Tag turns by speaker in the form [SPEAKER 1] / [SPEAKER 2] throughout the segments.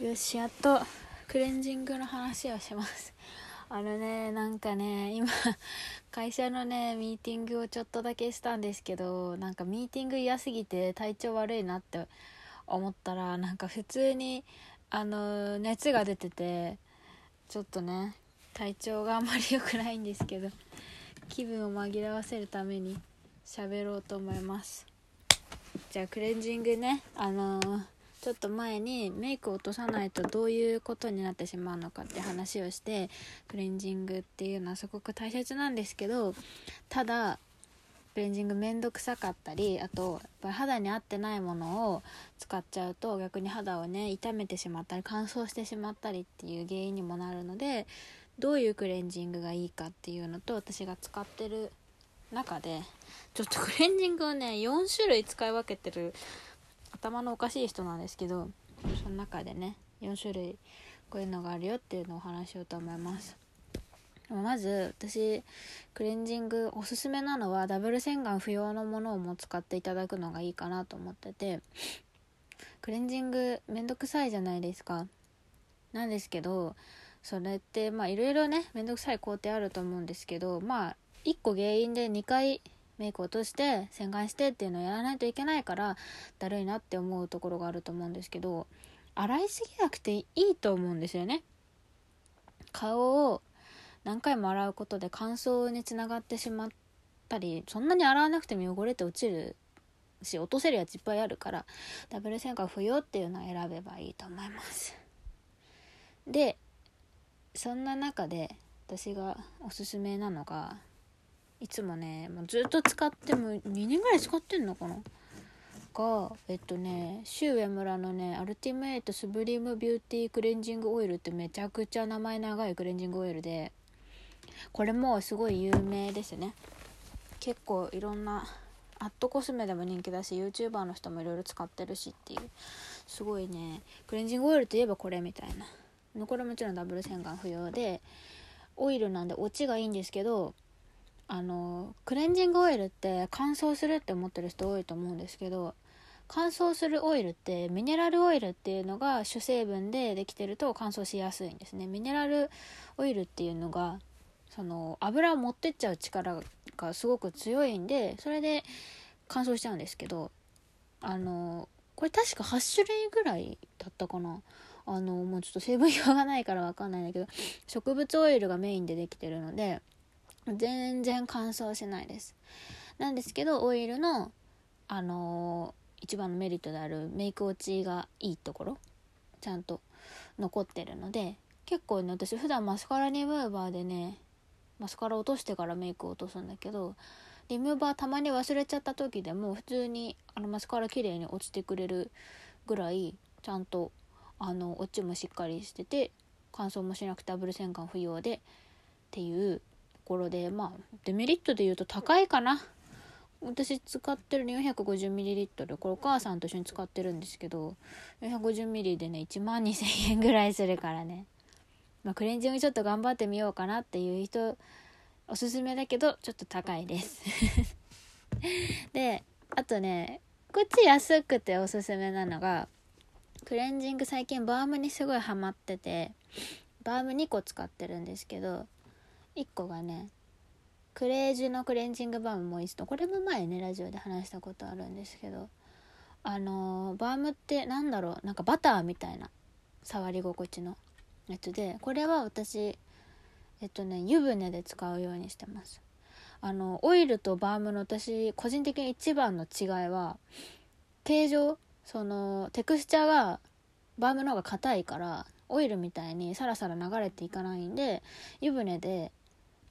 [SPEAKER 1] よしやっとクレンジングの話をします。あのねなんかね今 会社のねミーティングをちょっとだけしたんですけどなんかミーティング嫌すぎて体調悪いなって思ったらなんか普通にあの熱が出ててちょっとね体調があんまり良くないんですけど気分を紛らわせるために喋ろうと思います。じゃあクレンジングねあのーちょっと前にメイクを落とさないとどういうことになってしまうのかって話をしてクレンジングっていうのはすごく大切なんですけどただクレンジングめんどくさかったりあとやっぱり肌に合ってないものを使っちゃうと逆に肌をね傷めてしまったり乾燥してしまったりっていう原因にもなるのでどういうクレンジングがいいかっていうのと私が使ってる中でちょっとクレンジングをね4種類使い分けてる頭のおかしい人なんですけどその中でね4種類こういうのがあるよっていうのをお話しようと思います。まず私クレンジングおすすめなのはダブル洗顔不要のものをも使っていただくのがいいかなと思っててクレンジングめんどくさいじゃないですか。なんですけどそれってまあいろいろねめんどくさい工程あると思うんですけどまあ1個原因で2回メイク落として洗顔してっていうのをやらないといけないからだるいなって思うところがあると思うんですけど洗いすぎなくていいと思うんですよね。顔を何回も洗うことで乾燥につながってしまったりそんなに洗わなくても汚れて落ちるし落とせるやついっぱいあるからダブル洗顔不要っていうのを選べばいいと思います。でそんな中で私がおすすめなのがいつもねもうずっと使っても2年ぐらい使ってんのかな？がえっとねシュウエムラのねアルティメイトスブリームビューティークレンジングオイルってめちゃくちゃ名前長いクレンジングオイルでこれもすごい有名ですね。結構いろんなアットコスメでも人気だし YouTuber の人もいろいろ使ってるしっていうすごいねクレンジングオイルといえばこれみたいな。これもちろんダブル洗顔不要でオイルなんでオチがいいんですけどあのクレンジングオイルって乾燥するって思ってる人多いと思うんですけど乾燥するオイルってミネラルオイルっていうのが主成分でできてると乾燥しやすいんですね。ミネラルオイルっていうのがその油を持ってっちゃう力がすごく強いんでそれで乾燥しちゃうんですけどあのこれ確か8種類ぐらいだったかな。あのもうちょっと成分表がないから分かんないんだけど植物オイルがメインでできてるので全然乾燥しないです。なんですけどオイルのあのー、一番のメリットであるメイク落ちがいいところちゃんと残ってるので結構ね私普段マスカラリムーバーでねマスカラ落としてからメイクを落とすんだけどリムーバーたまに忘れちゃった時でも普通にあのマスカラ綺麗に落ちてくれるぐらいちゃんとあの落ちもしっかりしてて乾燥もしなくてダブル洗顔不要でっていうころでまあデメリットで言うと高いかな。私使ってる 450ml これお母さんと一緒に使ってるんですけど 450ml でね1万2000円ぐらいするからね。まあ、クレンジングちょっと頑張ってみようかなっていう人おすすめだけどちょっと高いです。であとねこっち安くておすすめなのがクレンジング最近バームにすごいハマっててバーム2個使ってるんですけど1個がねクレージュのクレンジングバームモイストこれも前ねラジオで話したことあるんですけどあの、バームってなんだろうなんかバターみたいな触り心地のやつでこれは私えっとね湯船で使うようにしてます。あのオイルとバームの私個人的に一番の違いは形状そのテクスチャーがバームの方が硬いからオイルみたいにサラサラ流れていかないんで湯船で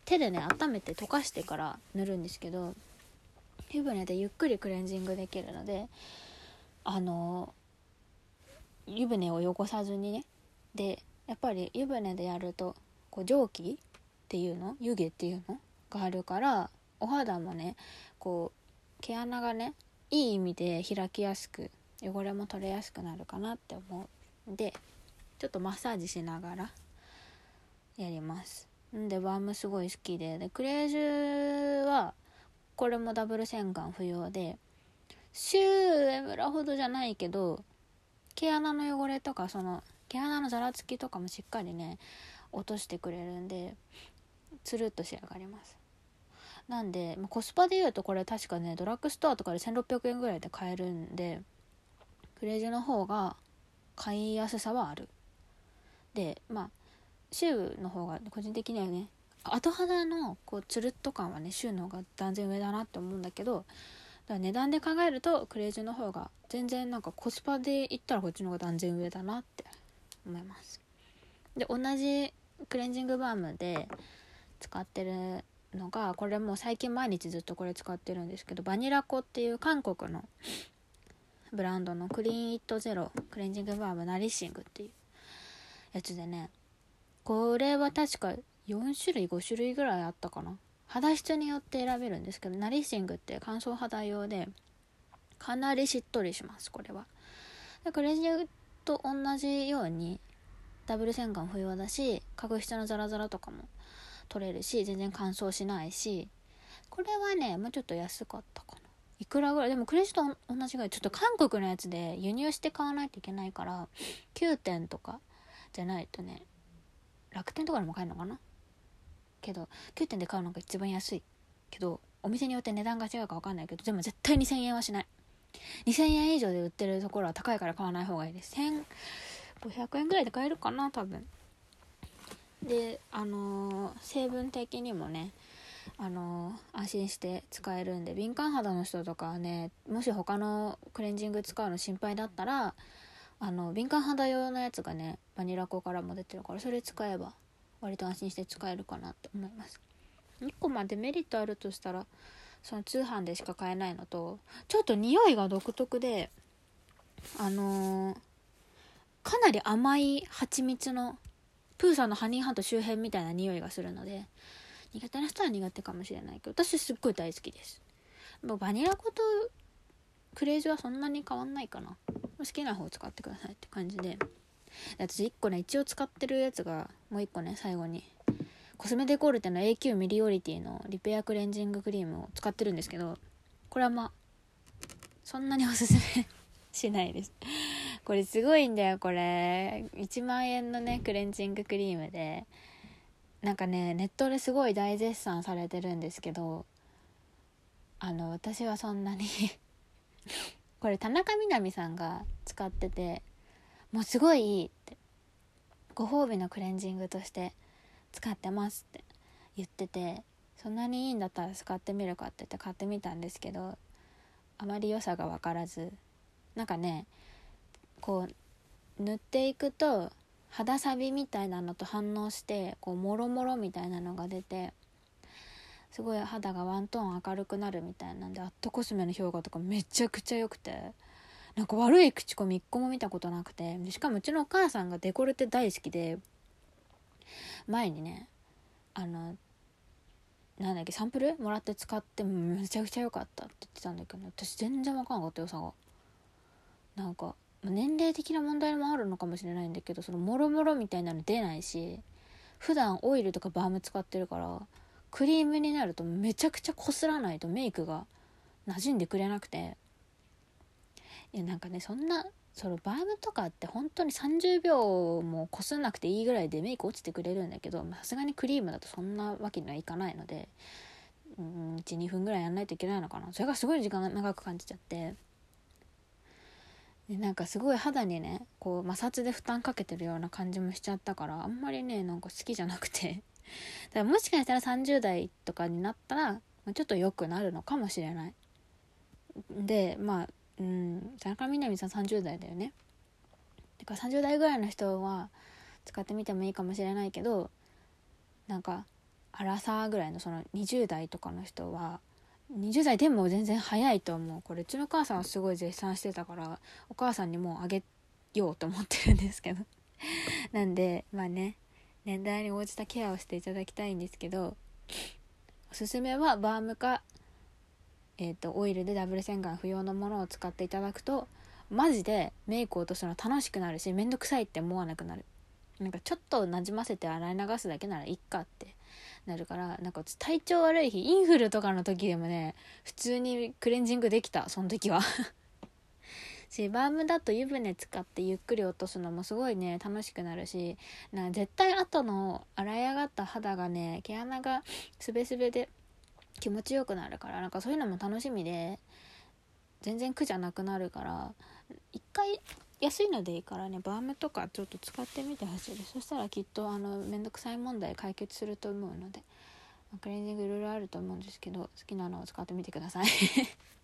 [SPEAKER 1] 手でね温めて溶かしてから塗るんですけど湯船でゆっくりクレンジングできるのであの湯船を汚さずにねでやっぱり湯船でやるとこう蒸気っていうの？湯気っていうの？があるからお肌もねこう毛穴がねいい意味で開きやすく汚れも取れやすくなるかなって思う。んでちょっとマッサージしながらやります。んでバームすごい好きで。でクレージュはこれもダブル洗顔不要でシューエムラほどじゃないけど毛穴の汚れとかその毛穴のざらつきとかもしっかりね落としてくれるんでつるっと仕上がります。なんで、まあ、コスパで言うとこれ確かねドラッグストアとかで1600円ぐらいで買えるんでクレイジュの方が買いやすさはある。でまあシューの方が個人的にはね後肌のこうつるっと感はねシューの方が断然上だなって思うんだけどだから値段で考えるとクレイジュの方が全然なんかコスパで言ったらこっちの方が断然上だなって思います。で同じクレンジングバームで使ってるのがこれもう最近毎日ずっとこれ使ってるんですけどバニラコっていう韓国のブランドのクリーンイットゼロクレンジングバームナリッシングっていうやつでねこれは確か4種類5種類ぐらいあったかな。肌質によって選べるんですけどナリッシングって乾燥肌用でかなりしっとりしますこれは。でクレジングと同じようにダブル洗顔不要だし角質のザラザラとかも取れるし全然乾燥しないしこれはねもうちょっと安かったかな。いくらぐらい？でもクレジット同じぐらい。ちょっと韓国のやつで輸入して買わないといけないから9点とかじゃないとね楽天とかでも買えるのかな？けど9点で買うのが一番安いけどお店によって値段が違うか分かんないけどでも絶対2000円はしない。2000円以上で売ってるところは高いから買わない方がいいです。1500円ぐらいで買えるかな多分。であのー、成分的にもねあのー、安心して使えるんで敏感肌の人とかはねもし他のクレンジング使うの心配だったらあの敏感肌用のやつがねバニラ粉からも出てるからそれ使えば割と安心して使えるかなって思います。1個までメリットあるとしたらその通販でしか買えないのとちょっと匂いが独特であのー、かなり甘い蜂蜜のプーさんのハニーハント周辺みたいな匂いがするので苦手な人は苦手かもしれないけど私すっごい大好きです。もうバニラ粉とクレイジはそんなに変わんないかな。好きな方使ってくださいって感じで。私1個ね一応使ってるやつがもう1個ね最後に。コスメデコルテの AQ ミリオリティのリペアクレンジングクリームを使ってるんですけどこれはまあそんなにおすすめしないです。これすごいんだよこれ。1万円のねクレンジングクリームで。なんかねネットですごい大絶賛されてるんですけどあの私はそんなにこれ田中みな実さんが使っててもうすごいいいってご褒美のクレンジングとして使ってますって言っててそんなにいいんだったら使ってみるかって言って買ってみたんですけどあまり良さが分からずなんかねこう塗っていくと肌サビみたいなのと反応してこうモロモロみたいなのが出てすごい肌がワントーン明るくなるみたいなんでアットコスメの評価とかめちゃくちゃ良くて。なんか悪い口コミ一個も見たことなくて。しかもうちのお母さんがデコルテ大好きで。前にねあのなんだっけサンプル？もらって使ってめちゃくちゃ良かったって言ってたんだけど私全然分かんなかった良さが。なんか年齢的な問題もあるのかもしれないんだけどそのもろもろみたいなの出ないし普段オイルとかバーム使ってるからクリームになるとめちゃくちゃこすらないとメイクが馴染んでくれなくて。いやなんかねそんなそのバームとかって本当に30秒もこすんなくていいぐらいでメイク落ちてくれるんだけどさすがにクリームだとそんなわけにはいかないので12分ぐらいやんないといけないのかな。それがすごい時間長く感じちゃって。でなんかすごい肌にねこう摩擦で負担かけてるような感じもしちゃったからあんまりねなんか好きじゃなくて。だからもしかしたら30代とかになったらちょっと良くなるのかもしれない。でまあうん田中みな実さん30代だよね。だから30代ぐらいの人は使ってみてもいいかもしれないけどなんかアラサーぐらいのその20代とかの人は20代でも全然早いと思う。これうちの母さんはすごい絶賛してたからお母さんにもうあげようと思ってるんですけど。なんでまあね。年代に応じたケアをしていただきたいんですけどおすすめはバームか、えーと、オイルでダブル洗顔不要のものを使っていただくとマジでメイクを落とすの楽しくなるしめんどくさいって思わなくなる。なんかちょっとなじませて洗い流すだけならいっかってなるからなんか体調悪い日インフルとかの時でもね普通にクレンジングできたその時は。しバームだと湯船使ってゆっくり落とすのもすごいね楽しくなるしな絶対後の洗い上がった肌がね毛穴がすべすべで気持ちよくなるからなんかそういうのも楽しみで全然苦じゃなくなるから一回安いのでいいからねバームとかちょっと使ってみてほしい。ですそしたらきっとあのめんどくさい問題解決すると思うのでクレンジングいろいろあると思うんですけど好きなのを使ってみてください。